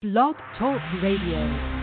Blog Talk Radio.